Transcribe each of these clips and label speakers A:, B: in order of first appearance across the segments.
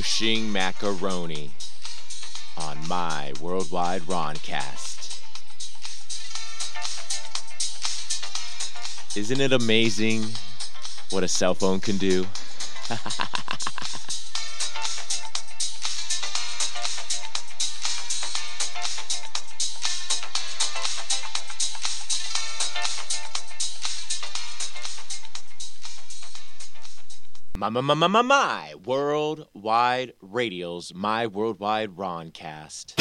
A: pushing macaroni on my worldwide Roncast. Isn't it amazing what a cell phone can do? My, my, my, my, my, worldwide radios, my worldwide Roncast.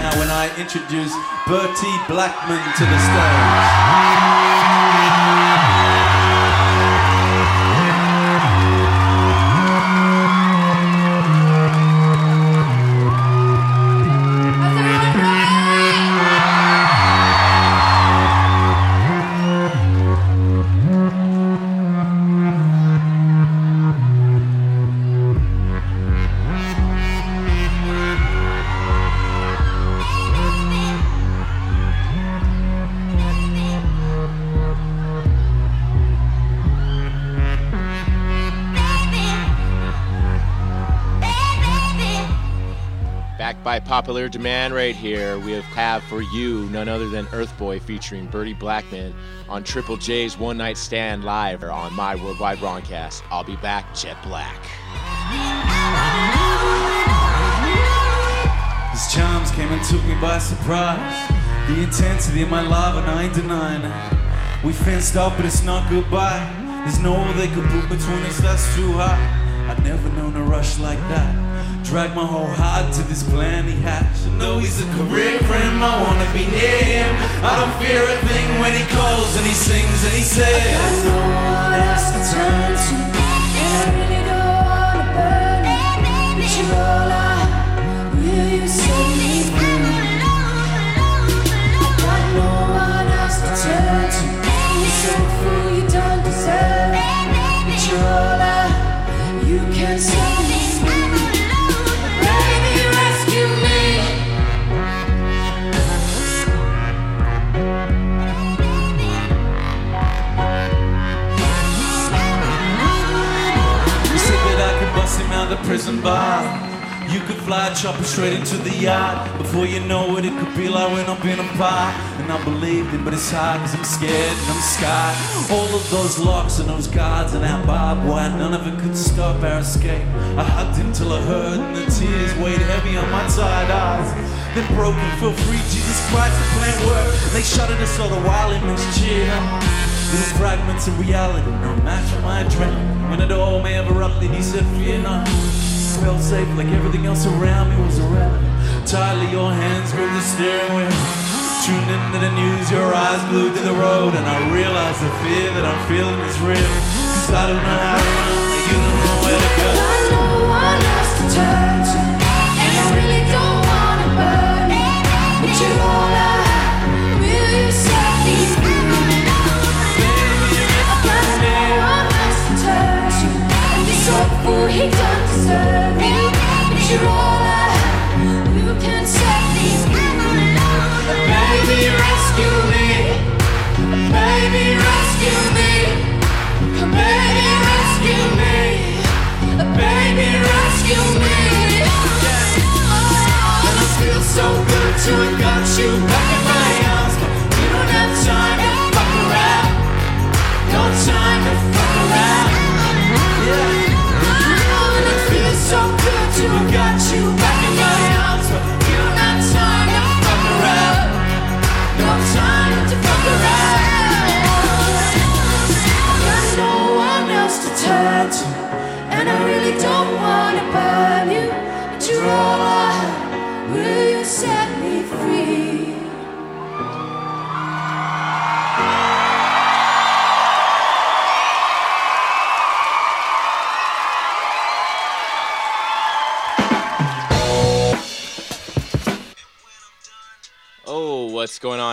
B: Now, when I introduce Bertie Blackman to the stage.
A: Popular demand right here, we have, for you none other than Urthboy featuring Bertie Blackman on Triple J's One Night Stand live on my worldwide Roncast. I'll be back, Jet Black.
B: His charms came and took me by surprise. The intensity of my love, and I ain't denying it. We fenced off, but it's not goodbye. There's no they could put between us, that's too high. I'd never known a rush like that. Drag my whole heart to this plan he had. You know he's a career friend, I wanna be near him. I don't fear a thing when he calls and he sings and he says.
C: no one else to turn to. And I really don't wanna burn it. But you're all I will you set me free. I got no one else to turn to. You're so fool, you don't deserve. But you're all I, you can set me
B: the prison bar. You could fly chopper straight into the yard. Before you know it, it could be like when I've been a pie. And I believed it, but it's hard cause I'm scared and I'm scarred. All of those locks and those guards and that barbed wire, none of it could stop our escape. I hugged him till I heard and the tears weighed heavy on my tired eyes. Then broken, feel free, Jesus Christ, the plan worked. They shuttered us all the while it makes cheer. Little fragments of reality, no match for my adrenaline. When it all may have said, Fear not. Felt safe like everything else around me was irrelevant. Tightly, your hands grip the steering wheel. Tuned into the news, your eyes glued to the road, and I realize the fear that I'm feeling is real. Cause I don't know how to run, and you don't know where to go.
C: No one else to turn to, and I really don't wanna burn. But you're all I fool he don't deserve me. But you're all I have. You can set me free. Baby, rescue me. Baby, rescue me. Baby, rescue me. Baby, rescue me. And it feels so good to have got you back in my arms. But we don't have time to fuck around. No time to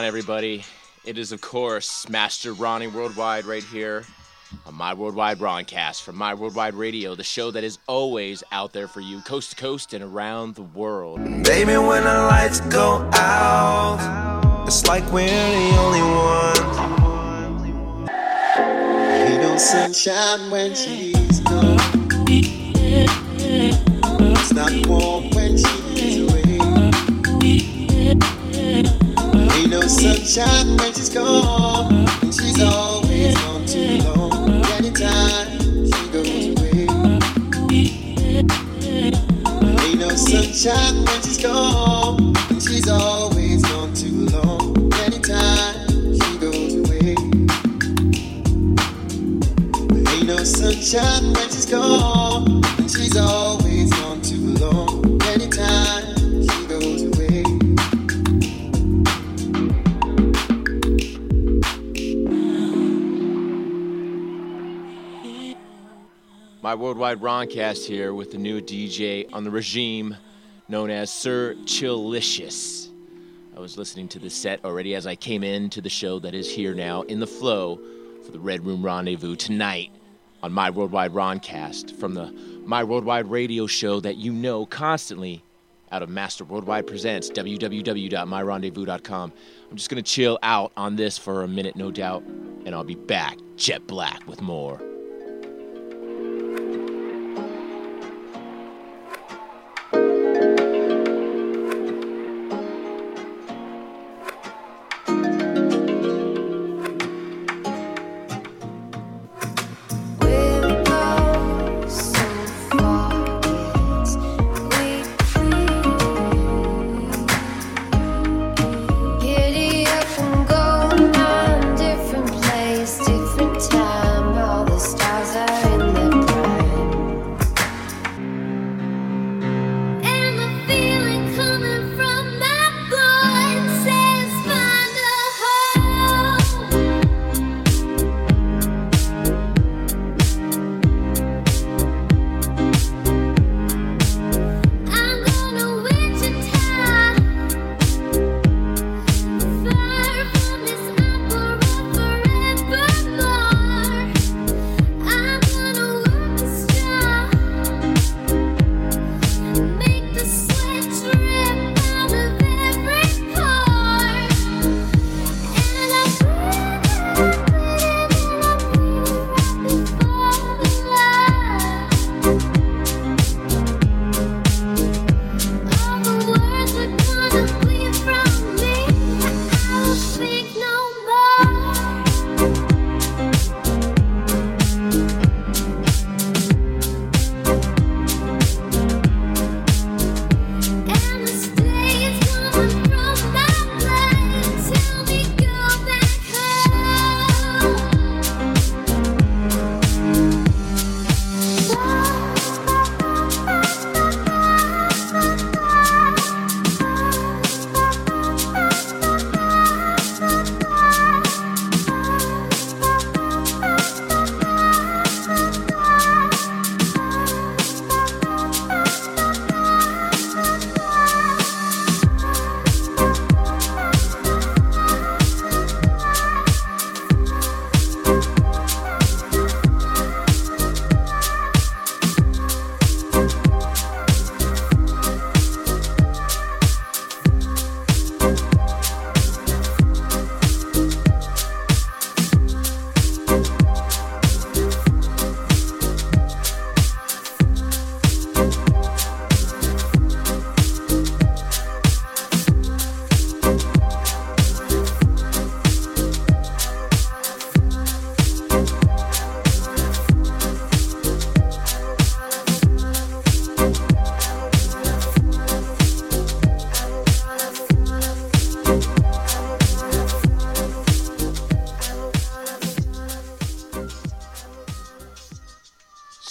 A: everybody? It is, of course, Master Ronnie Worldwide right here on My Worldwide Broadcast from My Worldwide Radio, the show that is always out there for you, coast to coast and around the world.
D: Baby, when the lights go out, it's like we're the only ones.
E: Ain't no sunshine when she's gone. It's not warm when she's away. Sunshine when she's gone. She's always gone too long. Anytime she goes away. Ain't no sunshine when she's gone. She's always gone too long. Anytime she goes away. Ain't no sunshine when she's gone. She's always
A: My worldwide Roncast here with the new DJ on the regime known as Sir Chillicious. I was listening to the set already as I came in to the show that is here now in the flow for the Red Room Rendezvous tonight on My Worldwide Roncast from the My Worldwide radio show that you know constantly out of Master Worldwide Presents, www.myrondezvous.com. I'm just going to chill out on this for a minute, no doubt, and I'll be back, jet black, with more.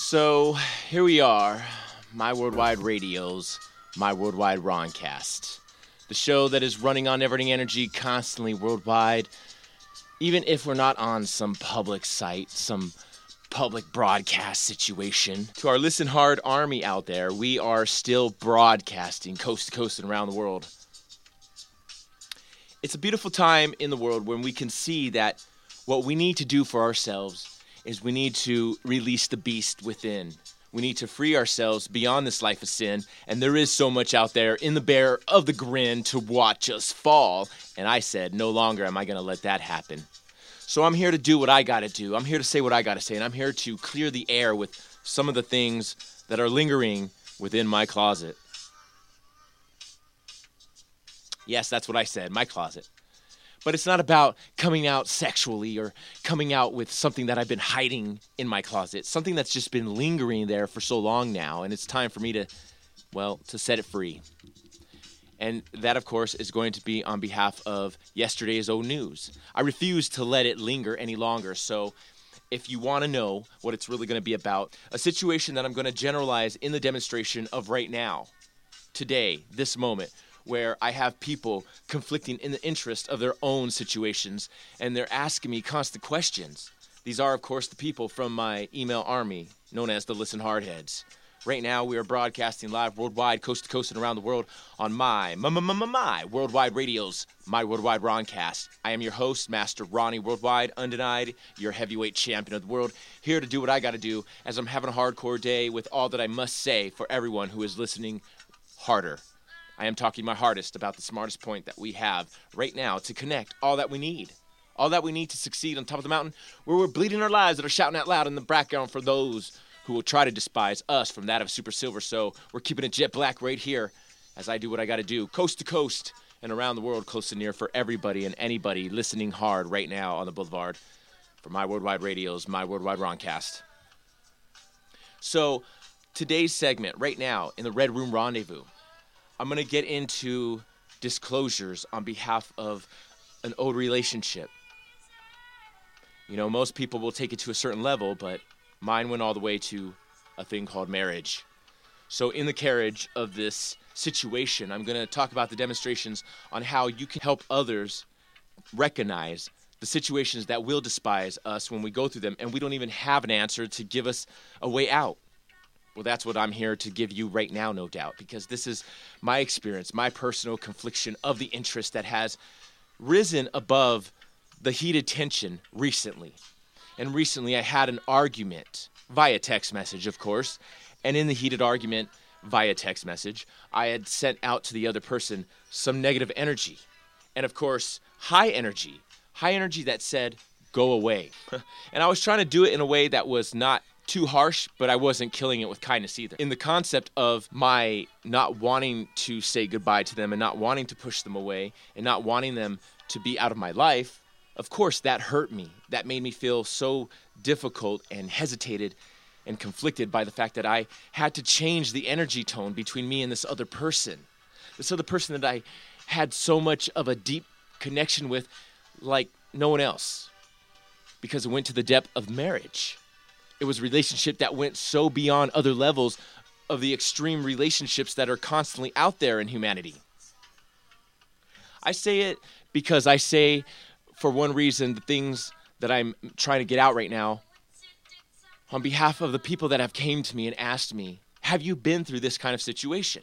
C: So
A: here we are, My Worldwide Radio's My Worldwide Roncast, the show that is running on Everything Energy constantly worldwide, even if we're not on some public site, some public broadcast situation. To our Listen Hard army out there, we are still broadcasting coast to coast and around the world. It's a beautiful time in the world when we can see that what we need to do for ourselves is we need to release the beast within. We need to free ourselves beyond this life of sin, and there is so much out there in the bear of the grin to watch us fall. And I said, no longer am I going to let that happen. So I'm here to do what I got to do. I'm here to say what I got to say, and I'm here to clear the air with some of the things that are lingering within my closet. Yes, that's what I said, my closet. But it's not about coming out sexually or coming out with something that I've been hiding in my closet, something that's just been lingering there for so long now, and it's time for me to, well, to set it free. And that, of course, is going to be on behalf of yesterday's old News. I refuse to let it linger any longer. So, if you want to know what it's really going to be about, a situation that I'm going to generalize in the demonstration of right now, today, this moment, where I have people conflicting in the interest of their own situations and they're asking me constant questions. These are, of course, the people from my email army, known as the Listen Hardheads. Right now, we are broadcasting live worldwide, coast to coast, and around the world on my, my, my, my, my worldwide radios, my worldwide broadcast. I am your host, Master Ronnie Worldwide, undenied, your heavyweight champion of the world, here to do what I got to do as I'm having a hardcore day with all that I must say for everyone who is listening harder. I am talking my hardest about the smartest point that we have right now to connect all that we need. All that we need to succeed on top of the mountain, where we're bleeding our lives that are shouting out loud in the background for those who will try to despise us from that of Super Silver. So we're keeping it jet black right here as I do what I got to do, coast to coast and around the world, close and near, for everybody and anybody listening hard right now on the Boulevard for my worldwide radios, my worldwide Roncast. So today's segment, right now in the Red Room Rendezvous, I'm going to get into disclosures on behalf of an old relationship. You know, most people will take it to a certain level, but mine went all the way to a thing called marriage. So, in the carriage of this situation, I'm going to talk about the demonstrations on how you can help others recognize the situations that will despise us when we go through them, and we don't even have an answer to give us a way out. Well, that's what I'm here to give you right now, no doubt, because this is my experience, my personal confliction of the interest that has risen above the heated tension recently. And recently I had an argument via text message, of course. And in the heated argument via text message, I had sent out to the other person some negative energy. And of course, high energy, high energy that said, go away. and I was trying to do it in a way that was not too harsh, but I wasn't killing it with kindness either. In the concept of my not wanting to say goodbye to them and not wanting to push them away and not wanting them to be out of my life, of course, that hurt me. That made me feel so difficult and hesitated and conflicted by the fact that I had to change the energy tone between me and this other person. This other person that I had so much of a deep connection with, like no one else, because it went to the depth of marriage. It was a relationship that went so beyond other levels of the extreme relationships that are constantly out there in humanity. I say it because I say, for one reason, the things that I'm trying to get out right now on behalf of the people that have came to me and asked me, have you been through this kind of situation?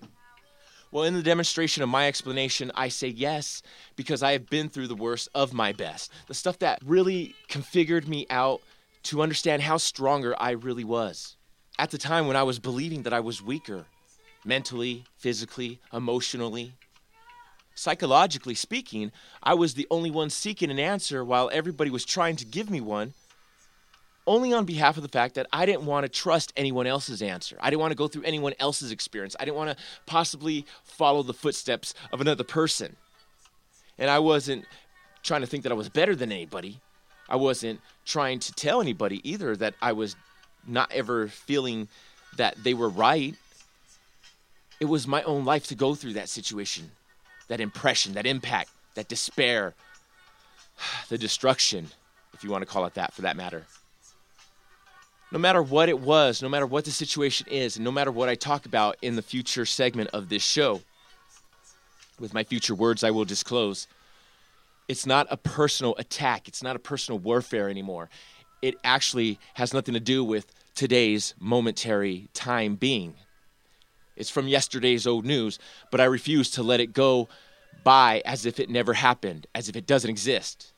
A: Well, in the demonstration of my explanation, I say yes because I have been through the worst of my best. The stuff that really configured me out to understand how stronger I really was. At the time when I was believing that I was weaker, mentally, physically, emotionally, psychologically speaking, I was the only one seeking an answer while everybody was trying to give me one, only on behalf of the fact that I didn't want to trust anyone else's answer. I didn't want to go through anyone else's experience. I didn't want to possibly follow the footsteps of another person. And I wasn't trying to think that I was better than anybody. I wasn't trying to tell anybody either that I was not ever feeling that they were right. It was my own life to go through that situation, that impression, that impact, that despair, the destruction, if you want to call it that for that matter. No matter what it was, no matter what the situation is, and no matter what I talk about in the future segment of this show, with my future words I will disclose, it's not a personal attack. It's not a personal warfare anymore. It actually has nothing to do with today's momentary time being. It's from yesterday's old news, but I refuse to let it go by as if it never happened, as if it doesn't exist.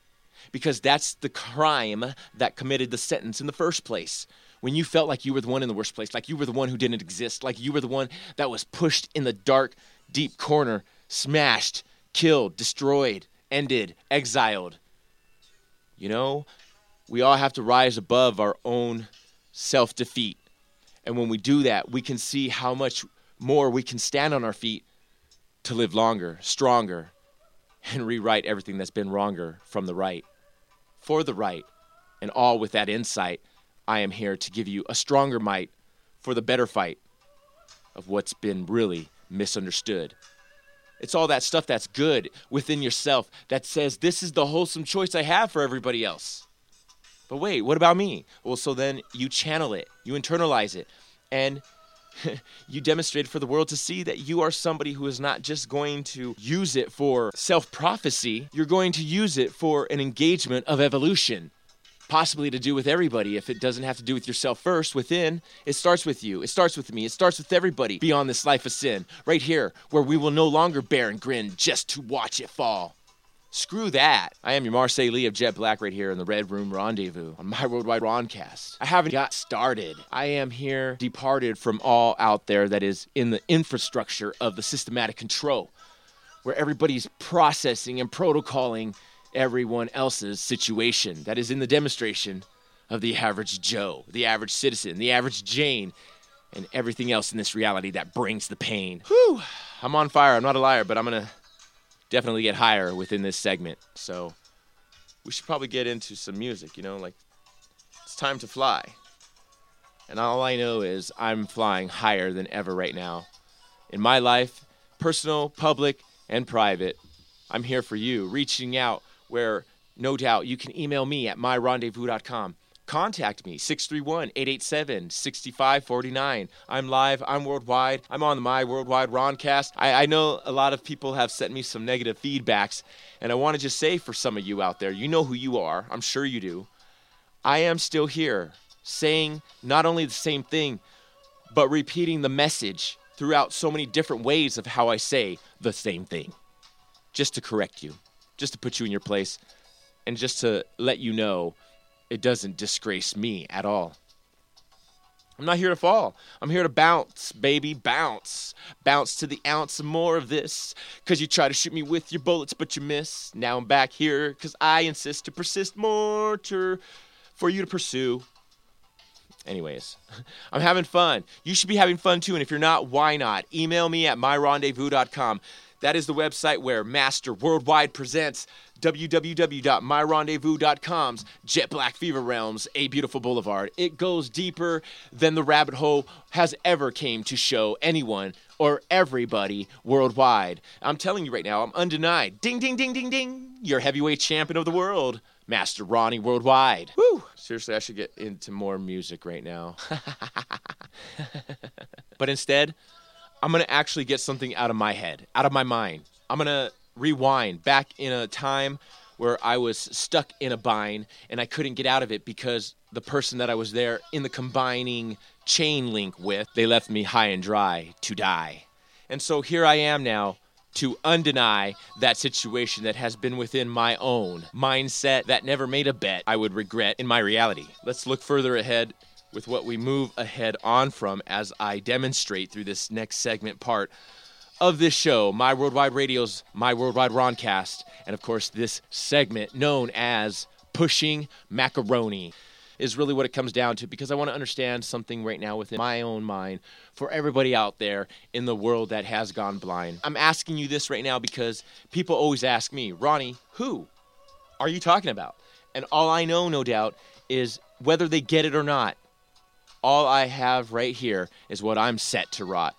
A: Because that's the crime that committed the sentence in the first place. When you felt like you were the one in the worst place, like you were the one who didn't exist, like you were the one that was pushed in the dark, deep corner, smashed, killed, destroyed, ended, exiled. You know, we all have to rise above our own self defeat. And when we do that, we can see how much more we can stand on our feet to live longer, stronger, and rewrite everything that's been wronger from the right, for the right. And all with that insight, I am here to give you a stronger might for the better fight of what's been really misunderstood. It's all that stuff that's good within yourself that says, This is the wholesome choice I have for everybody else. But wait, what about me? Well, so then you channel it, you internalize it, and you demonstrate for the world to see that you are somebody who is not just going to use it for self prophecy, you're going to use it for an engagement of evolution possibly to do with everybody if it doesn't have to do with yourself first within it starts with you it starts with me it starts with everybody beyond this life of sin right here where we will no longer bear and grin just to watch it fall Screw that. I am your Marseille Lee of Jet Black right here in the Red Room Rendezvous on my Worldwide Roncast. I haven't got started. I am here departed from all out there that is in the infrastructure of the systematic control, where everybody's processing and protocoling everyone else's situation that is in the demonstration of the average Joe, the average citizen, the average Jane, and everything else in this reality that brings the pain. Whew, I'm on fire. I'm not a liar, but I'm gonna definitely get higher within this segment. So we should probably get into some music, you know, like it's time to fly. And all I know is I'm flying higher than ever right now. In my life, personal, public, and private, I'm here for you, reaching out where no doubt you can email me at myrondezvous.com. Contact me, 631 887 6549. I'm live, I'm worldwide, I'm on the My Worldwide Roncast. I, I know a lot of people have sent me some negative feedbacks, and I want to just say for some of you out there, you know who you are, I'm sure you do. I am still here, saying not only the same thing, but repeating the message throughout so many different ways of how I say the same thing, just to correct you, just to put you in your place, and just to let you know it doesn't disgrace me at all. I'm not here to fall. I'm here to bounce, baby, bounce. Bounce to the ounce more of this. Cause you try to shoot me with your bullets, but you miss. Now I'm back here, cause I insist to persist more to, for you to pursue. Anyways, I'm having fun. You should be having fun too, and if you're not, why not? Email me at myrondezvous.com. That is the website where Master Worldwide presents www.myrondezvous.com's Jet Black Fever Realms, A Beautiful Boulevard. It goes deeper than the rabbit hole has ever came to show anyone or everybody worldwide. I'm telling you right now, I'm undenied. Ding, ding, ding, ding, ding. Your heavyweight champion of the world, Master Ronnie Worldwide. Woo! Seriously, I should get into more music right now. but instead, I'm going to actually get something out of my head, out of my mind. I'm going to rewind back in a time where I was stuck in a bind and I couldn't get out of it because the person that I was there in the combining chain link with, they left me high and dry to die. And so here I am now to undeny that situation that has been within my own mindset that never made a bet I would regret in my reality. Let's look further ahead with what we move ahead on from as I demonstrate through this next segment part of this show, My Worldwide Radio's My Worldwide Roncast, and of course, this segment known as Pushing Macaroni is really what it comes down to because I want to understand something right now within my own mind for everybody out there in the world that has gone blind. I'm asking you this right now because people always ask me, Ronnie, who are you talking about? And all I know, no doubt, is whether they get it or not. All I have right here is what I'm set to rot.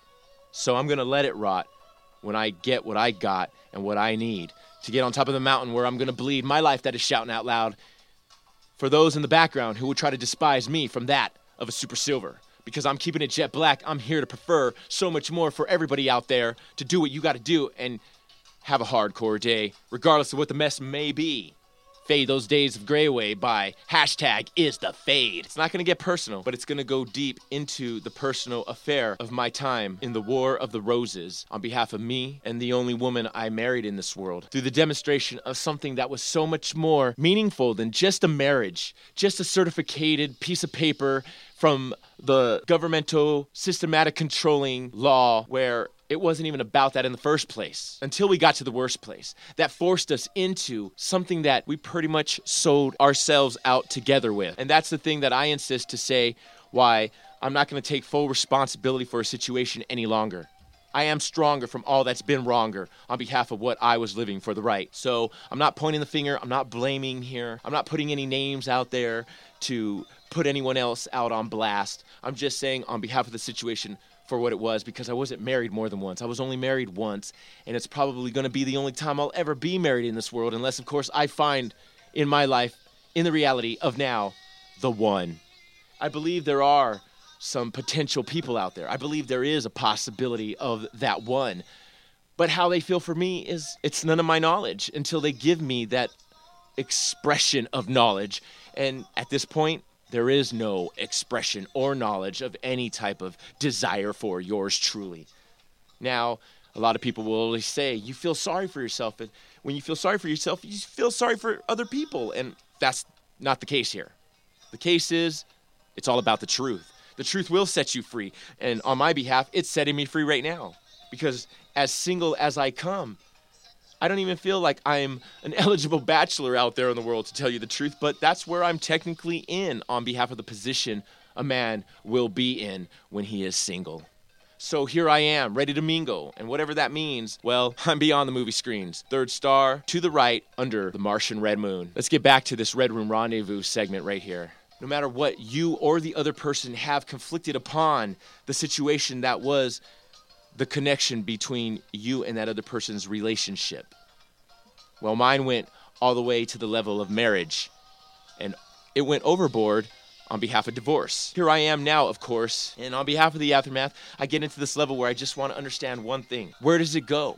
A: So I'm going to let it rot when I get what I got and what I need to get on top of the mountain where I'm going to bleed my life that is shouting out loud for those in the background who would try to despise me from that of a super silver. Because I'm keeping it jet black, I'm here to prefer so much more for everybody out there to do what you got to do and have a hardcore day, regardless of what the mess may be fade those days of gray away by hashtag is the fade. It's not to get personal, but it's to go deep into the personal affair of my time in the War of the Roses on behalf of me and the only woman I married in this world through the demonstration of something that was so much more meaningful than just a marriage, just a certificated piece of paper from the governmental systematic controlling law where it wasn't even about that in the first place until we got to the worst place. That forced us into something that we pretty much sold ourselves out together with. And that's the thing that I insist to say why I'm not going to take full responsibility for a situation any longer. I am stronger from all that's been wronger on behalf of what I was living for the right. So I'm not pointing the finger. I'm not blaming here. I'm not putting any names out there to put anyone else out on blast. I'm just saying on behalf of the situation for what it was because I wasn't married more than once. I was only married once, and it's probably going to be the only time I'll ever be married in this world, unless, of course, I find in my life, in the reality of now, the one. I believe there are some potential people out there. I believe there is a possibility of that one. But how they feel for me is it's none of my knowledge until they give me that expression of knowledge. And at this point, there is no expression or knowledge of any type of desire for yours truly. Now, a lot of people will always say, you feel sorry for yourself. And when you feel sorry for yourself, you feel sorry for other people. And that's not the case here. The case is, it's all about the truth. The truth will set you free. And on my behalf, it's setting me free right now. Because as single as I come, I don't even feel like I'm an eligible bachelor out there in the world to tell you the truth, but that's where I'm technically in on behalf of the position a man will be in when he is single. So here I am, ready to mingle, and whatever that means, well, I'm beyond the movie screens. Third star, to the right, under the Martian red moon. Let's get back to this Red Room Rendezvous segment right here. No matter what you or the other person have conflicted upon the situation that was the connection between you and that other person's relationship. Well, mine went all the way to the level of marriage, and it went overboard on behalf of divorce. Here I am now, of course, and on behalf of the aftermath, I get into this level where I just want to understand one thing where does it go?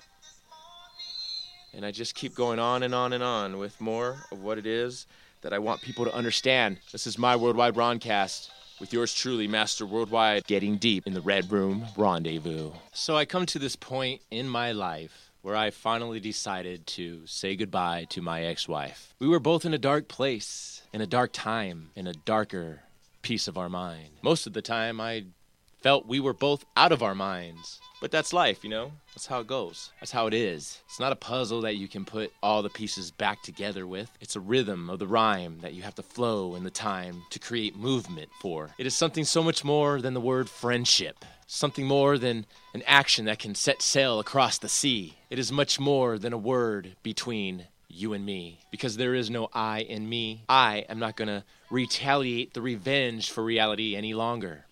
A: And I just keep going on and on and on with more of what it is that I want people to understand. This is my Worldwide Broadcast with yours truly, Master Worldwide, getting deep in the Red Room Rendezvous. So I come to this point in my life where I finally decided to say goodbye to my ex wife. We were both in a dark place, in a dark time, in a darker piece of our mind. Most of the time, I felt we were both out of our minds. But that's life, you know? That's how it goes. That's how it is. It's not a puzzle that you can put all the pieces back together with. It's a rhythm of the rhyme that you have to flow in the time to create movement for. It is something so much more than the word friendship. Something more than an action that can set sail across the sea. It is much more than a word between you and me. Because there is no I in me. I am not going to retaliate the revenge for reality any longer.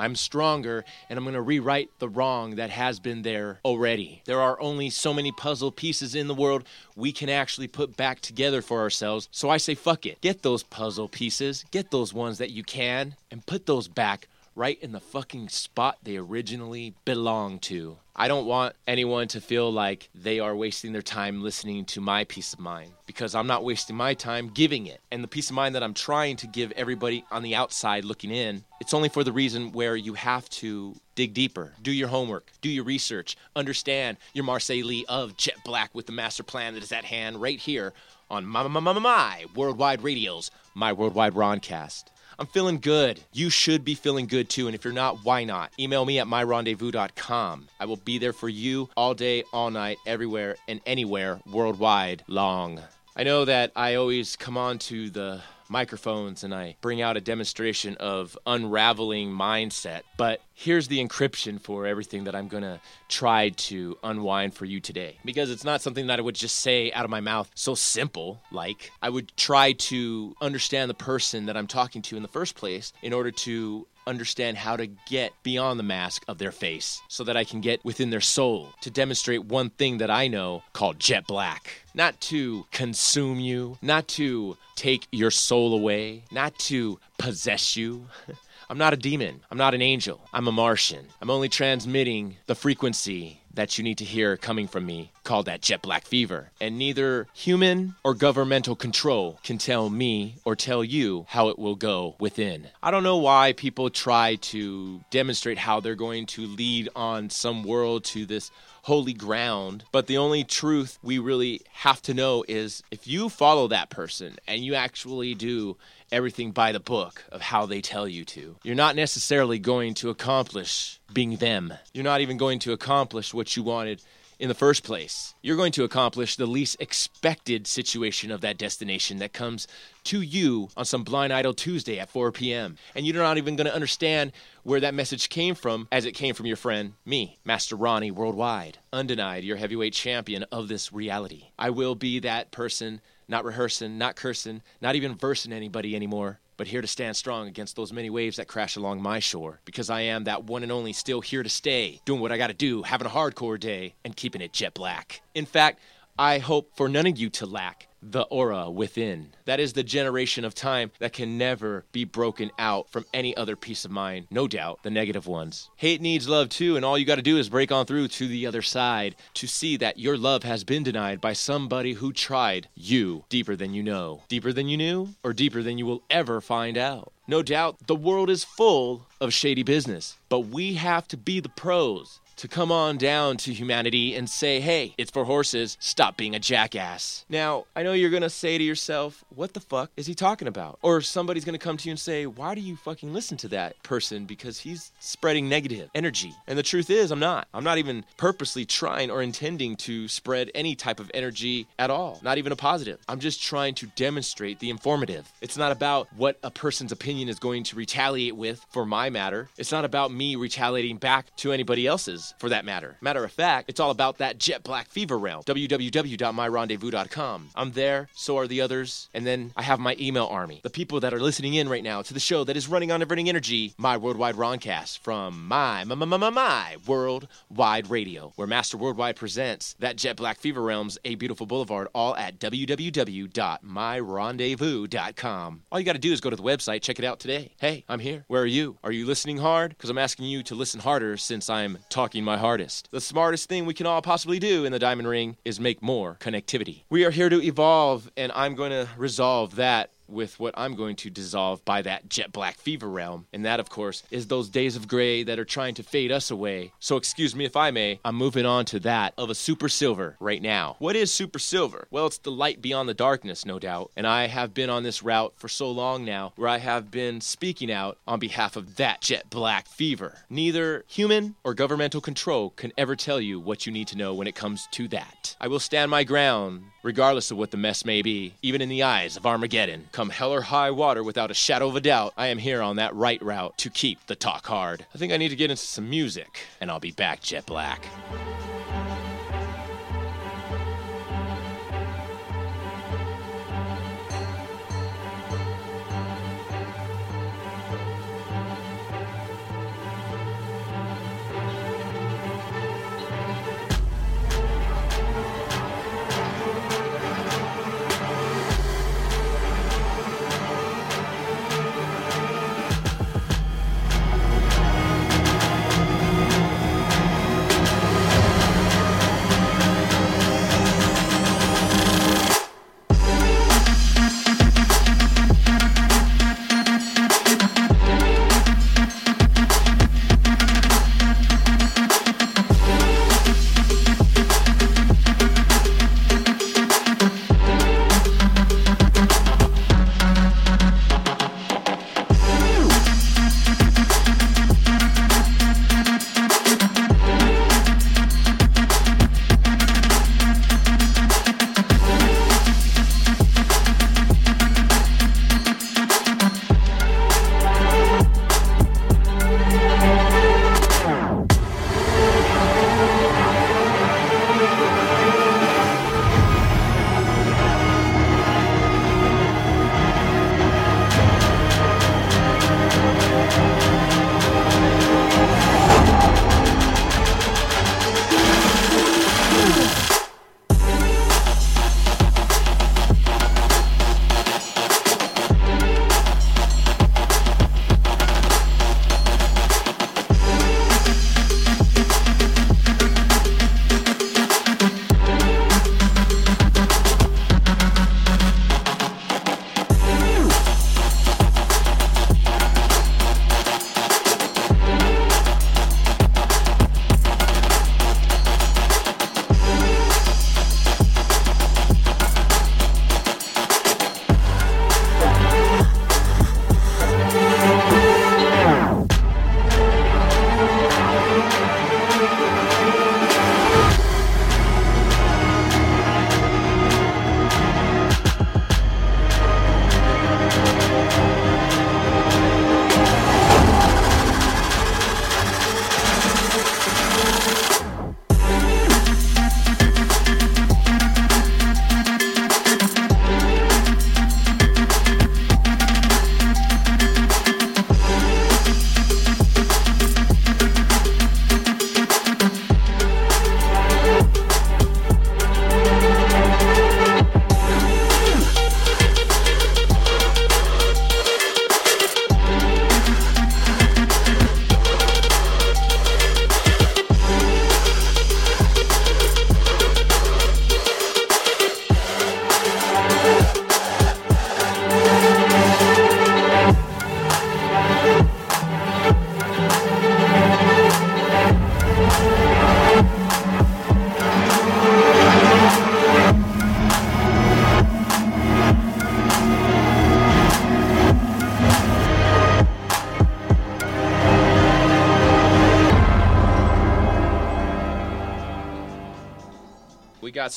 A: I'm stronger and I'm going to rewrite the wrong that has been there already. There are only so many puzzle pieces in the world we can actually put back together for ourselves. So I say, fuck it. Get those puzzle pieces, get those ones that you can, and put those back right in the fucking spot they originally belong to. I don't want anyone to feel like they are wasting their time listening to my peace of mind because I'm not wasting my time giving it. And the peace of mind that I'm trying to give everybody on the outside looking in, it's only for the reason where you have to dig deeper, do your homework, do your research, understand your Marseille of Jet Black with the master plan that is at hand right here on my, my, my, my, my Worldwide Radios, my Worldwide Broadcast. I'm feeling good. You should be feeling good too. And if you're not, why not? Email me at myrondezvous.com. I will be there for you all day, all night, everywhere, and anywhere, worldwide, long. I know that I always come on to the microphones and I bring out a demonstration of unraveling mindset. But here's the encryption for everything that I'm going to try to unwind for you today. Because it's not something that I would just say out of my mouth so simple, like I would try to understand the person that I'm talking to in the first place in order to understand how to get beyond the mask of their face so that I can get within their soul to demonstrate one thing that I know called jet black. Not to consume you, not to take your soul away, not to possess you. I'm not a demon. I'm not an angel. I'm a Martian. I'm only transmitting the frequency that you need to hear coming from me called that jet black fever. And neither human or governmental control can tell me or tell you how it will go within. I don't know why people try to demonstrate how they're going to lead on some world to this holy ground. But the only truth we really have to know is if you follow that person and you actually do everything by the book of how they tell you to, you're not necessarily going to accomplish being them. You're not even going to accomplish what you wanted in the first place. You're going to accomplish the least expected situation of that destination that comes to you on some blind idol Tuesday at 4 p.m. And you're not even going to understand where that message came from as it came from your friend, me, Master Ronnie Worldwide, undenied your heavyweight champion of this reality. I will be that person, not rehearsing, not cursing, not even versing anybody anymore but here to stand strong against those many waves that crash along my shore. Because I am that one and only still here to stay, doing what I gotta do, having a hardcore day, and keeping it jet black. In fact, I hope for none of you to lack the aura within. That is the generation of time that can never be broken out from any other peace of mind, no doubt, the negative ones. Hate needs love too, and all you got to do is break on through to the other side to see that your love has been denied by somebody who tried you deeper than you know. Deeper than you knew, or deeper than you will ever find out. No doubt, the world is full of shady business, but we have to be the pros to come on down to humanity and say, hey, it's for horses, stop being a jackass. Now, I know you're gonna say to yourself, what the fuck is he talking about? Or somebody's gonna come to you and say, why do you fucking listen to that person? Because he's spreading negative energy. And the truth is, I'm not. I'm not even purposely trying or intending to spread any type of energy at all, not even a positive. I'm just trying to demonstrate the informative. It's not about what a person's opinion is going to retaliate with for my matter. It's not about me retaliating back to anybody else's for that matter. Matter of fact, it's all about that jet black fever realm. www.myrondezvous.com. I'm there, so are the others, and then I have my email army. The people that are listening in right now to the show that is running on Everything Energy, my worldwide Roncast from my, my, my, my, my worldwide radio, where Master Worldwide presents that jet black fever realms, a beautiful boulevard, all at www.myrondezvous.com. All you got to do is go to the website, check it out today. Hey, I'm here. Where are you? Are you listening hard? Because I'm asking you to listen harder since I'm talking my hardest. The smartest thing we can all possibly do in the diamond ring is make more connectivity. We are here to evolve, and I'm going to resolve that with what I'm going to dissolve by that jet black fever realm. And that, of course, is those days of gray that are trying to fade us away. So, excuse me if I may, I'm moving on to that of a super silver right now. What is super silver? Well, it's the light beyond the darkness, no doubt. And I have been on this route for so long now where I have been speaking out on behalf of that jet black fever. Neither human or governmental control can ever tell you what you need to know when it comes to that. I will stand my ground regardless of what the mess may be, even in the eyes of Armageddon. Come hell or high water, without a shadow of a doubt, I am here on that right route to keep the talk hard. I think I need to get into some music, and I'll be back, Jet Black.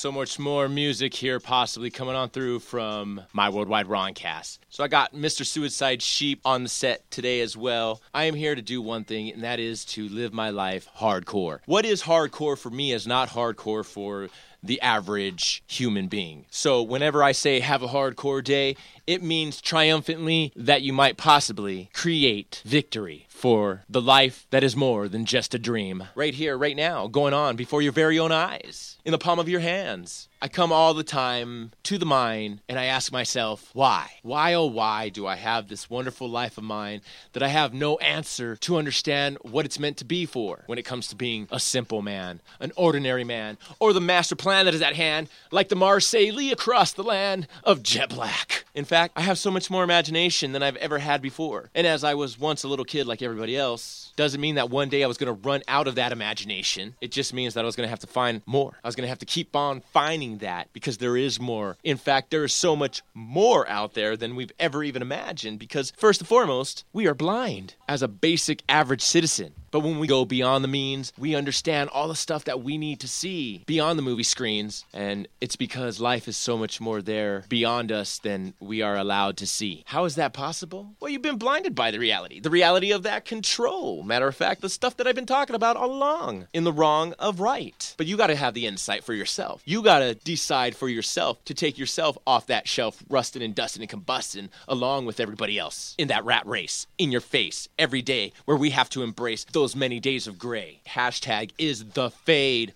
A: So much more music here, possibly coming on through from my Worldwide Roncast. So I got Mr. Suicide Sheep on the set today as well. I am here to do one thing, and that is to live my life hardcore. What is hardcore for me is not hardcore for the average human being. So whenever I say have a hardcore day, it means triumphantly that you might possibly create victory for the life that is more than just a dream. Right here, right now, going on before your very own eyes, in the palm of your hands. I come all the time to the mine and I ask myself, why? Why, oh, why do I have this wonderful life of mine that I have no answer to understand what it's meant to be for when it comes to being a simple man, an ordinary man, or the master plan that is at hand, like the Marseille across the land of jet black? In fact, I have so much more imagination than I've ever had before. And as I was once a little kid like everybody else, doesn't mean that one day I was going to run out of that imagination. It just means that I was going to have to find more. I was going to have to keep on finding that because there is more. In fact, there is so much more out there than we've ever even imagined because, first and foremost, we are blind as a basic average citizen. But when we go beyond the means, we understand all the stuff that we need to see beyond the movie screens. And it's because life is so much more there beyond us than we are allowed to see. How is that possible? Well, you've been blinded by the reality, the reality of that control. Matter of fact, the stuff that I've been talking about all along in the wrong of right. But you got to have the insight for yourself. You got to decide for yourself to take yourself off that shelf, rusting and dusting and combusting along with everybody else in that rat race in your face every day where we have to embrace those many days of gray. Hashtag is the fade.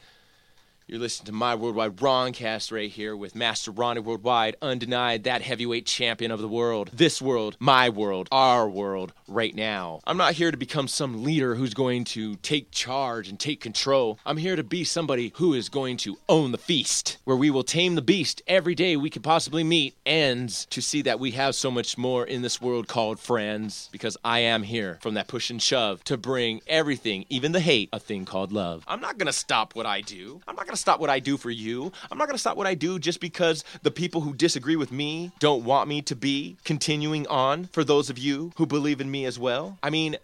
A: You're listening to my Worldwide Roncast right here with Master Ronnie Worldwide, undenied that heavyweight champion of the world. This world, my world, our world, right now. I'm not here to become some leader who's going to take charge and take control. I'm here to be somebody who is going to own the feast, where we will tame the beast every day we could possibly meet, and to see that we have so much more in this world called friends, because I am here from that push and shove to bring everything, even the hate, a thing called love. I'm not gonna stop what I do. I'm not gonna stop what I do for you. I'm not gonna stop what I do just because the people who disagree with me don't want me to be continuing on for those of you who believe in me as well. I mean,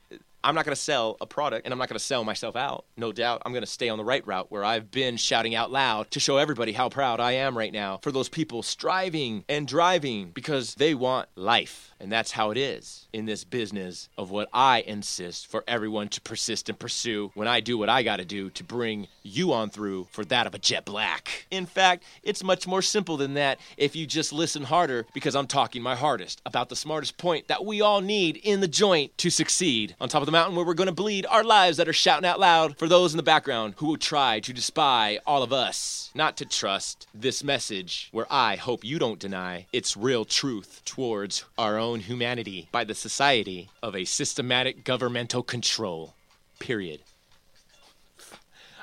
A: I'm not going to sell a product and I'm not going to sell myself out. No doubt. I'm going to stay on the right route where I've been shouting out loud to show everybody how proud I am right now for those people striving and driving because they want life. And that's how it is in this business of what I insist for everyone to persist and pursue when I do what I got to do to bring you on through for that of a jet black. In fact, it's much more simple than that if you just listen harder because I'm talking my hardest about the smartest point that we all need in the joint to succeed. On top of the mountain where we're going to bleed our lives that are shouting out loud for those in the background who will try to despise all of us, not to trust this message where I hope you don't deny its real truth towards our own humanity by the society of a systematic governmental control. Period.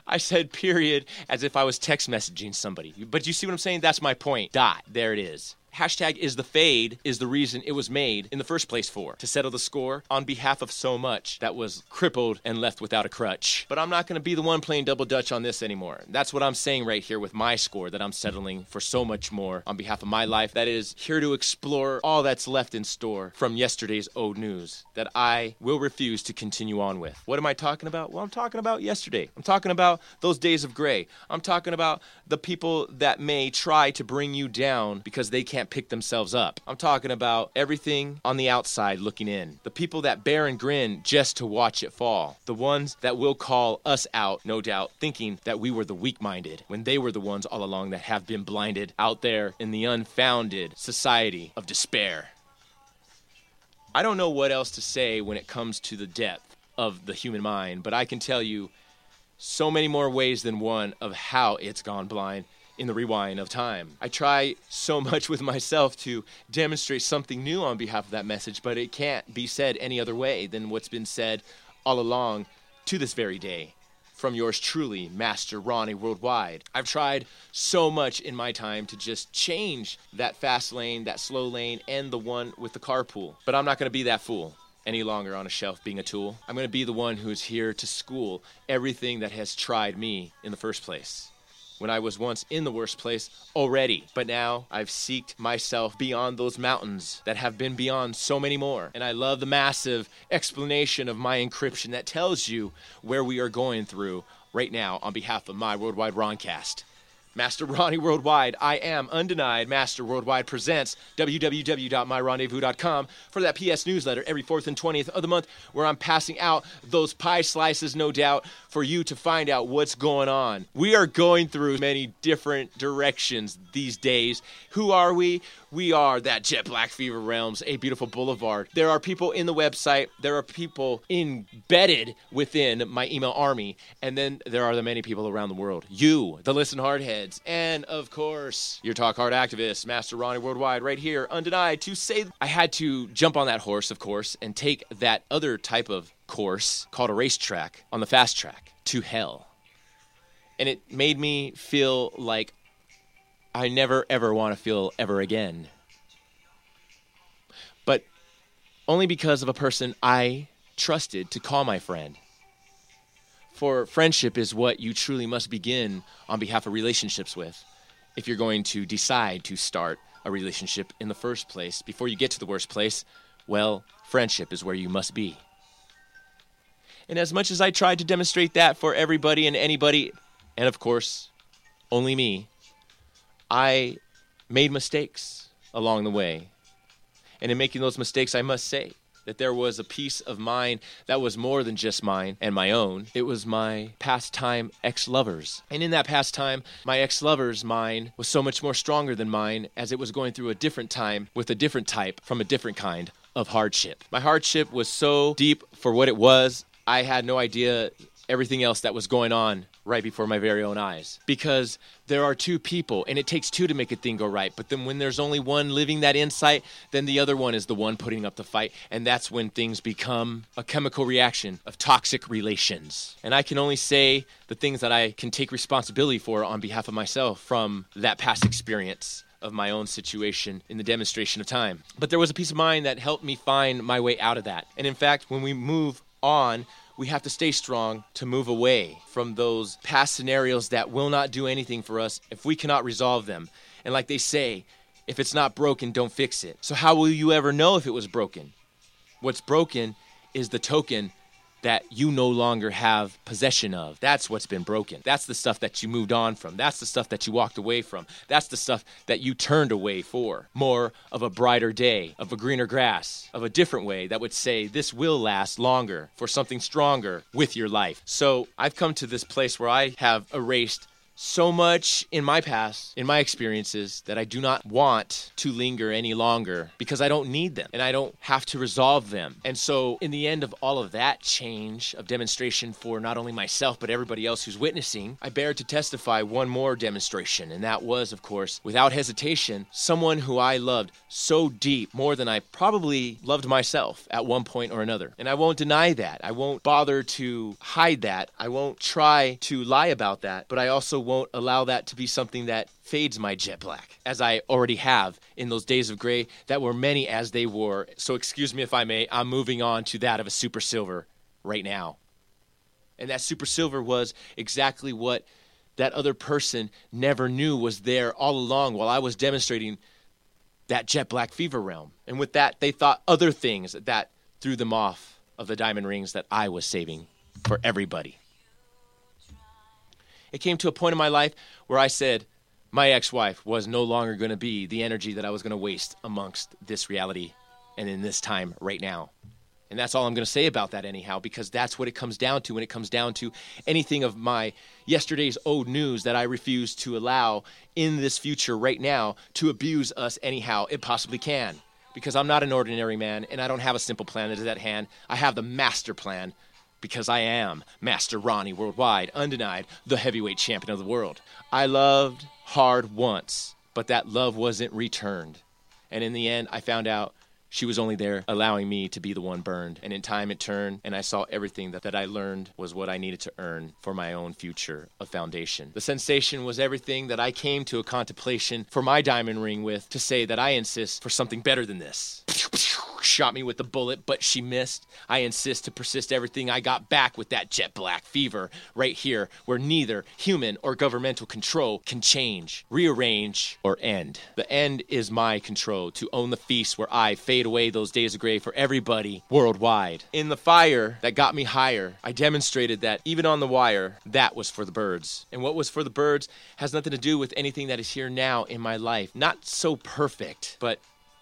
A: I said period as if I was text messaging somebody. But you see what I'm saying? That's my point. Dot. There it is. Hashtag is the fade is the reason it was made in the first place for to settle the score on behalf of so much that was crippled and left without a crutch. But I'm not going to be the one playing double dutch on this anymore. That's what I'm saying right here with my score that I'm settling for so much more on behalf of my life that is here to explore all that's left in store from yesterday's old news that I will refuse to continue on with. What am I talking about? Well, I'm talking about yesterday. I'm talking about those days of gray. I'm talking about the people that may try to bring you down because they can't pick themselves up. I'm talking about everything on the outside looking in. The people that bear and grin just to watch it fall. The ones that will call us out, no doubt, thinking that we were the weak minded when they were the ones all along that have been blinded out there in the unfounded society of despair. I don't know what else to say when it comes to the depth of the human mind, but I can tell you so many more ways than one of how it's gone blind in the rewind of time. I try so much with myself to demonstrate something new on behalf of that message, but it can't be said any other way than what's been said all along to this very day. From yours truly, Master Ronnie Worldwide. I've tried so much in my time to just change that fast lane, that slow lane, and the one with the carpool. But I'm not to be that fool any longer on a shelf being a tool. I'm to be the one who's here to school everything that has tried me in the first place. When I was once in the worst place already, but now I've seeked myself beyond those mountains that have been beyond so many more. And I love the massive explanation of my encryption that tells you where we are going through right now on behalf of my Worldwide Roncast. Master Ronnie Worldwide. I am undenied. Master Worldwide presents www.myrondezvous.com for that PS newsletter every 4th and 20th of the month where I'm passing out those pie slices, no doubt, for you to find out what's going on. We are going through many different directions these days. Who are we? We are that Jet Black Fever Realms, a beautiful boulevard. There are people in the website, there are people embedded within my email army, and then there are the many people around the world. You, the Listen Hardheads, and of course, your Talk Hard activist, Master Ronnie Worldwide, right here, undenied, to say I had to jump on that horse, of course, and take that other type of course called a racetrack on the fast track to hell. And it made me feel like I never ever want to feel ever again. But only because of a person I trusted to call my friend. For friendship is what you truly must begin on behalf of relationships with if you're going to decide to start a relationship in the first place. Before you get to the worst place, well, friendship is where you must be. And as much as I tried to demonstrate that for everybody and anybody, and of course, only me, I made mistakes along the way. And in making those mistakes, I must say that there was a piece of mine that was more than just mine and my own. It was my pastime ex lovers. And in that pastime, my ex lover's mind was so much more stronger than mine as it was going through a different time with a different type from a different kind of hardship. My hardship was so deep for what it was, I had no idea everything else that was going on right before my very own eyes. Because there are two people, and it takes two to make a thing go right. But then when there's only one living that insight, then the other one is the one putting up the fight. And that's when things become a chemical reaction of toxic relations. And I can only say the things that I can take responsibility for on behalf of myself from that past experience of my own situation in the demonstration of time. But there was a peace of mind that helped me find my way out of that. And in fact, when we move on, we have to stay strong to move away from those past scenarios that will not do anything for us if we cannot resolve them. And like they say, if it's not broken, don't fix it. So, how will you ever know if it was broken? What's broken is the token that you no longer have possession of. That's what's been broken. That's the stuff that you moved on from. That's the stuff that you walked away from. That's the stuff that you turned away for. More of a brighter day, of a greener grass, of a different way that would say this will last longer for something stronger with your life. So I've come to this place where I have erased so much in my past, in my experiences, that I do not want to linger any longer because I don't need them and I don't have to resolve them. And so, in the end of all of that change of demonstration for not only myself but everybody else who's witnessing, I bear to testify one more demonstration. And that was, of course, without hesitation, someone who I loved so deep, more than I probably loved myself at one point or another. And I won't deny that. I won't bother to hide that. I won't try to lie about that. But I also won't allow that to be something that fades my jet black, as I already have in those days of gray that were many as they were. So, excuse me if I may, I'm moving on to that of a super silver right now. And that super silver was exactly what that other person never knew was there all along while I was demonstrating that jet black fever realm. And with that, they thought other things that threw them off of the diamond rings that I was saving for everybody it came to a point in my life where I said my ex wife was no longer going to be the energy that I was going to waste amongst this reality and in this time right now. And that's all I'm going to say about that, anyhow, because that's what it comes down to when it comes down to anything of my yesterday's old news that I refuse to allow in this future right now to abuse us anyhow it possibly can. Because I'm not an ordinary man and I don't have a simple plan that is at hand. I have the master plan because I am Master Ronnie Worldwide, undenied, the heavyweight champion of the world. I loved hard once, but that love wasn't returned. And in the end, I found out she was only there allowing me to be the one burned. And in time, it turned, and I saw everything that, that I learned was what I needed to earn for my own future of foundation. The sensation was everything that I came to a contemplation for my diamond ring with to say that I insist for something better than this. shot me with the bullet, but she missed. I insist to persist everything I got back with that jet black fever right here, where neither human or governmental control can change, rearrange, or end. The end is my control to own the feast where I fade away those days of gray for everybody worldwide. In the fire that got me higher, I demonstrated that even on the wire, that was for the birds. And what was for the birds has nothing to do with anything that is here now in my life. Not so perfect, but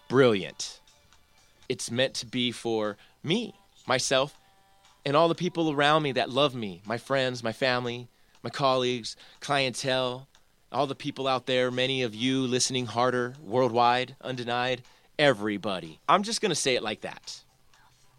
A: brilliant. It's meant to be for me, myself, and all the people around me that love me my friends, my family, my colleagues, clientele, all the people out there, many of you listening harder, worldwide, undenied, everybody. I'm just going to say it like that.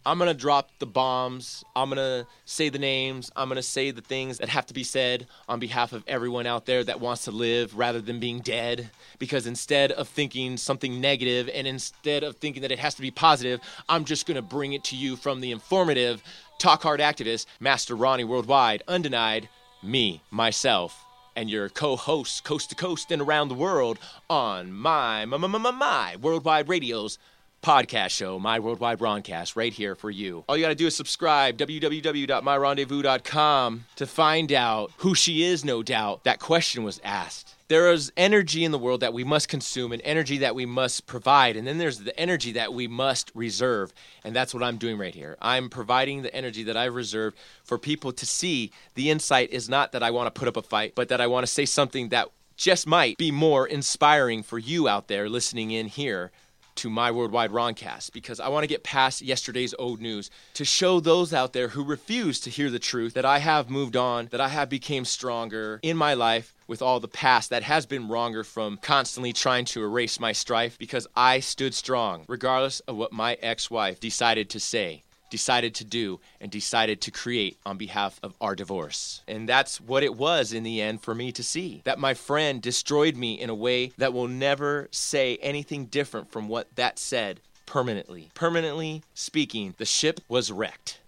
A: I'm to drop the bombs. I'm to say the names. I'm to say the things that have to be said on behalf of everyone out there that wants to live rather than being dead. Because instead of thinking something negative and instead of thinking that it has to be positive, I'm just to bring it to you from the informative, talk hard activist, Master Ronnie Worldwide, undenied, me, myself, and your co-hosts coast to coast and around the world on my my my my, my worldwide radios podcast show, My Worldwide Broadcast, right here for you. All you got to do is subscribe, www.myrondezvous.com, to find out who she is, no doubt. That question was asked. There is energy in the world that we must consume and energy that we must provide. And then there's the energy that we must reserve. And that's what I'm doing right here. I'm providing the energy that I've reserved for people to see. The insight is not that I want to put up a fight, but that I want to say something that just might be more inspiring for you out there listening in here to my worldwide Roncast because I want to get past yesterday's old news to show those out there who refuse to hear the truth that I have moved on, that I have become stronger in my life with all the past that has been wronger from constantly trying to erase my strife because I stood strong regardless of what my ex-wife decided to say decided to do and decided to create on behalf of our divorce. And that's what it was in the end for me to see. That my friend destroyed me in a way that will never say anything different from what that said permanently. Permanently speaking, the ship was wrecked.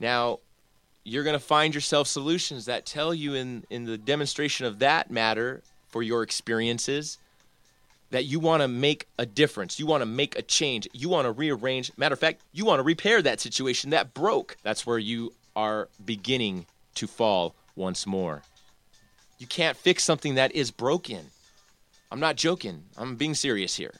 A: Now, you're going to find yourself solutions that tell you in, in the demonstration of that matter for your experiences that you want to make a difference. You want to make a change. You want to rearrange. Matter of fact, you want to repair that situation that broke. That's where you are beginning to fall once more. You can't fix something that is broken. I'm not joking. I'm being serious here.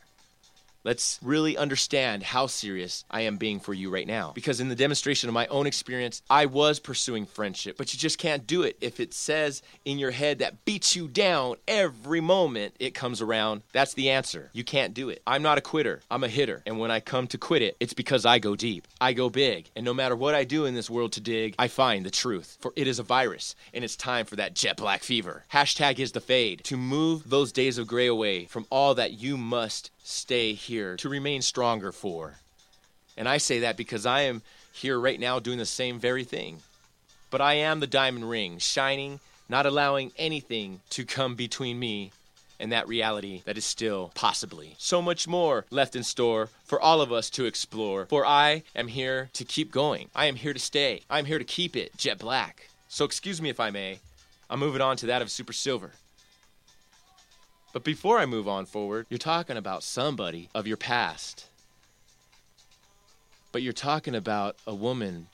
A: Let's really understand how serious I am being for you right now. Because in the demonstration of my own experience, I was pursuing friendship, but you just can't do it if it says in your head that beats you down every moment it comes around. That's the answer. You can't do it. I'm not a quitter, I'm a hitter. And when I come to quit it, it's because I go deep. I go big. And no matter what I do in this world to dig, I find the truth. For it is a virus, and it's time for that jet black fever. Hashtag is the fade. To move those days of gray away from all that you must stay here to remain stronger for. And I say that because I am here right now doing the same very thing. But I am the diamond ring, shining, not allowing anything to come between me and that reality that is still possibly so much more left in store for all of us to explore. For I am here to keep going. I am here to stay. I am here to keep it jet black. So excuse me if I may. I'm moving on to that of Super Silver. But before I move on forward, you're talking about somebody of your past. But you're talking about a woman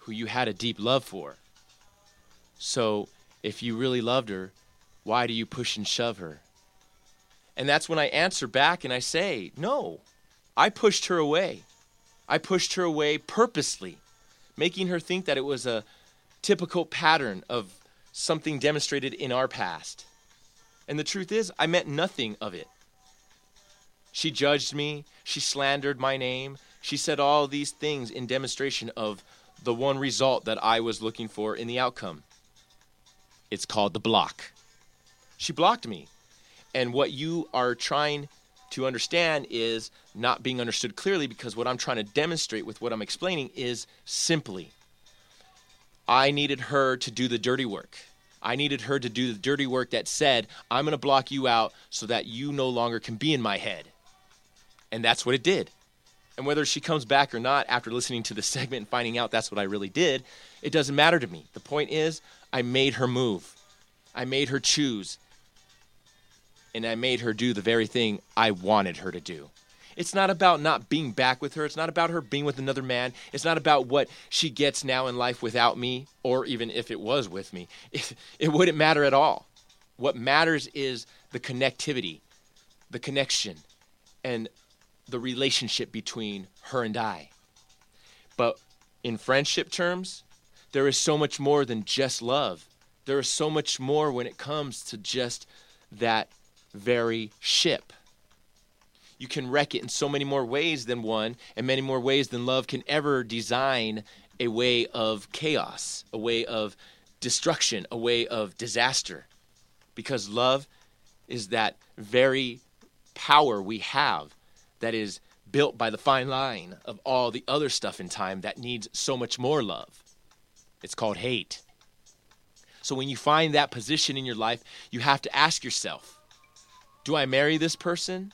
A: who you had a deep love for. So if you really loved her, why do you push and shove her? And that's when I answer back and I say, no, I pushed her away. I pushed her away purposely, making her think that it was a typical pattern of something demonstrated in our past. And the truth is, I meant nothing of it. She judged me, she slandered my name, she said all these things in demonstration of the one result that I was looking for in the outcome. It's called the block. She blocked me. And what you are trying to understand is not being understood clearly because what I'm trying to demonstrate with what I'm explaining is simply I needed her to do the dirty work. I needed her to do the dirty work that said, I'm going to block you out so that you no longer can be in my head. And that's what it did. And whether she comes back or not after listening to the segment and finding out that's what I really did, it doesn't matter to me. The point is, I made her move, I made her choose. and I made her do the very thing I wanted her to do. It's not about not being back with her. It's not about her being with another man. It's not about what she gets now in life without me, or even if it was with me. It, it wouldn't matter at all. What matters is the connectivity, the connection, and the relationship between her and I. But in friendship terms, there is so much more than just love. There is so much more when it comes to just that very ship. You can wreck it in so many more ways than one, and many more ways than love can ever design a way of chaos, a way of destruction, a way of disaster. Because love is that very power we have that is built by the fine line of all the other stuff in time that needs so much more love. It's called hate. So when you find that position in your life, you have to ask yourself Do I marry this person?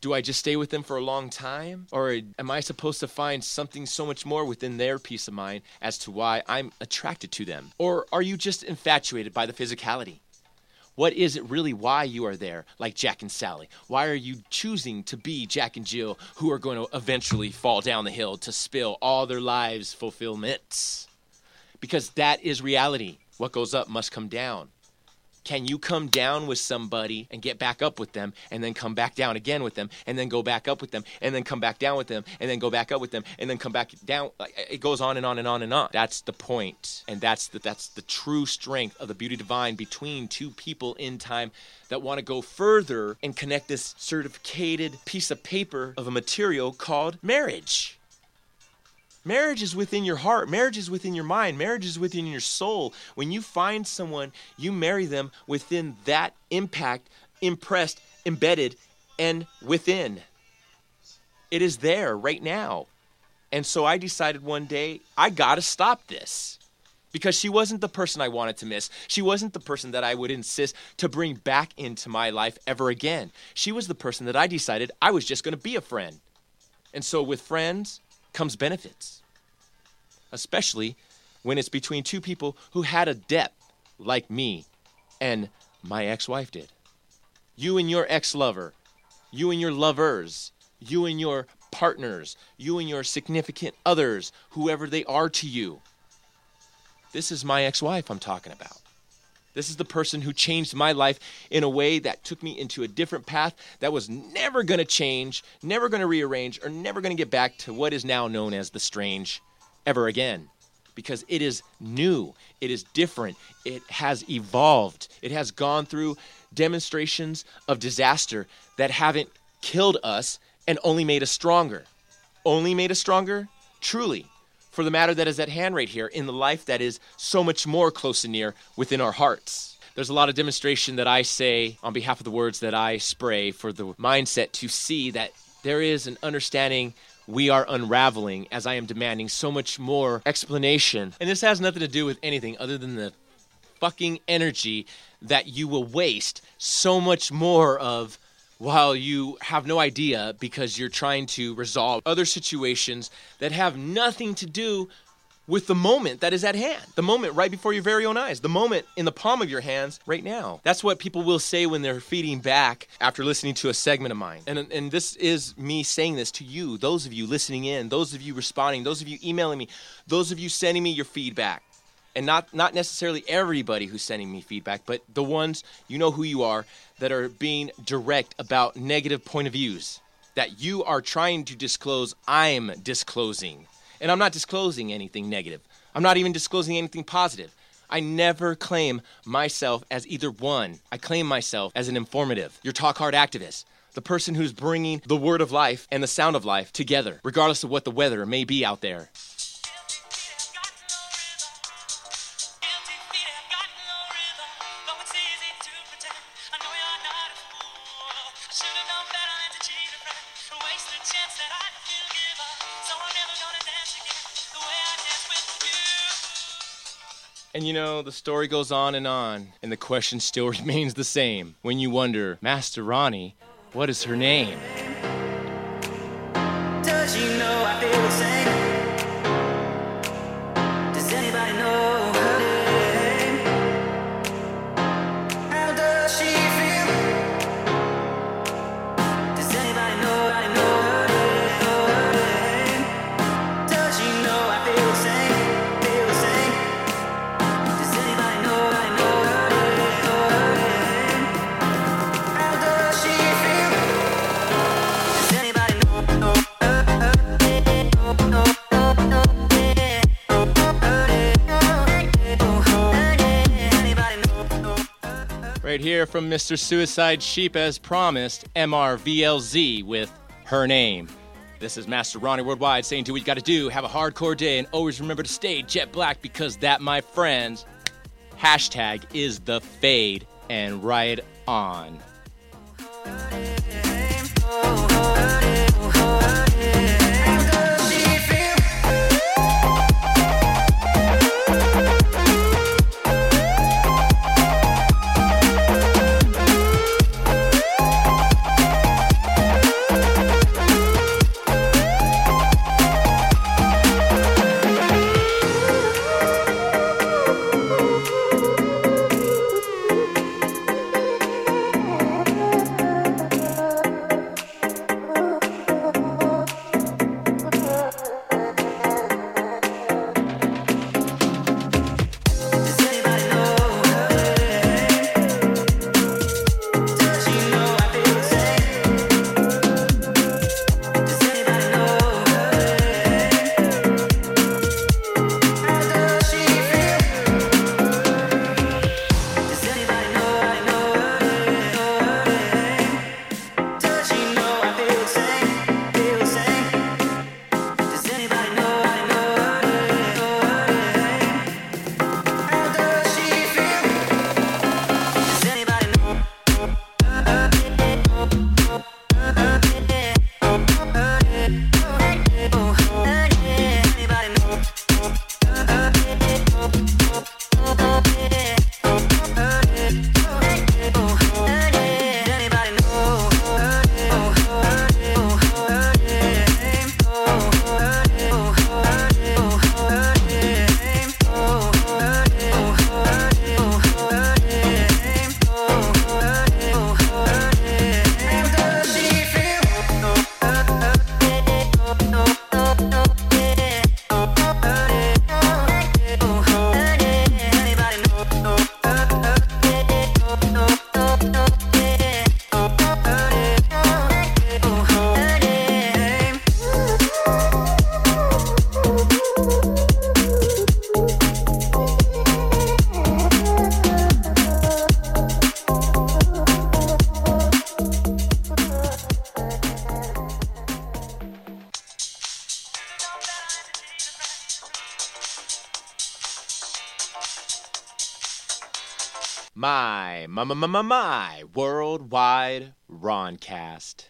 A: Do I just stay with them for a long time? Or am I supposed to find something so much more within their peace of mind as to why I'm attracted to them? Or are you just infatuated by the physicality? What is it really why you are there, like Jack and Sally? Why are you choosing to be Jack and Jill, who are going to eventually fall down the hill to spill all their lives' fulfillments? Because that is reality. What goes up must come down. Can you come down with somebody and get back up with them and then come back down again with them and then go back up with them and then come back down with them and then go back up with them and then come back down? It goes on and on and on and on. That's the point and that's the that's the true strength of the beauty divine between two people in time that want to go further and connect this certificated piece of paper of a material called marriage Marriage is within your heart. Marriage is within your mind. Marriage is within your soul. When you find someone, you marry them within that impact, impressed, embedded, and within. It is there right now. And so I decided one day, I got to stop this. Because she wasn't the person I wanted to miss. She wasn't the person that I would insist to bring back into my life ever again. She was the person that I decided I was just to be a friend. And so with friends comes benefits, especially when it's between two people who had a debt like me and my ex wife did. You and your ex lover, you and your lovers, you and your partners, you and your significant others, whoever they are to you. This is my ex wife I'm talking about. This is the person who changed my life in a way that took me into a different path that was never going to change, never going to rearrange, or never going to get back to what is now known as the strange ever again. Because it is new, it is different, it has evolved, it has gone through demonstrations of disaster that haven't killed us and only made us stronger. Only made us stronger? Truly for the matter that is at hand right here in the life that is so much more close and near within our hearts. There's a lot of demonstration that I say on behalf of the words that I spray for the mindset to see that there is an understanding we are unraveling as I am demanding so much more explanation. And this has nothing to do with anything other than the fucking energy that you will waste so much more of while you have no idea because you're trying to resolve other situations that have nothing to do with the moment that is at hand. The moment right before your very own eyes. The moment in the palm of your hands right now. That's what people will say when they're feeding back after listening to a segment of mine. And, and this is me saying this to you, those of you listening in, those of you responding, those of you emailing me, those of you sending me your feedback and not not necessarily everybody who's sending me feedback, but the ones you know who you are that are being direct about negative point of views that you are trying to disclose. I'm disclosing, and I'm not disclosing anything negative. I'm not even disclosing anything positive. I never claim myself as either one. I claim myself as an informative, your talk hard activist, the person who's bringing the word of life and the sound of life together, regardless of what the weather may be out there. And you know, the story goes on and on, and the question still remains the same. When you wonder, Master Ronnie, what is her name?
F: Does she know I feel the same? Here from Mr. Suicide Sheep, as promised, MRVLZ with her name. This is Master Ronnie Worldwide saying, Do what you gotta do, have a hardcore day, and always remember to stay jet black because that, my friends, hashtag is the fade and ride on. My, my, my, my, my, worldwide Roncast.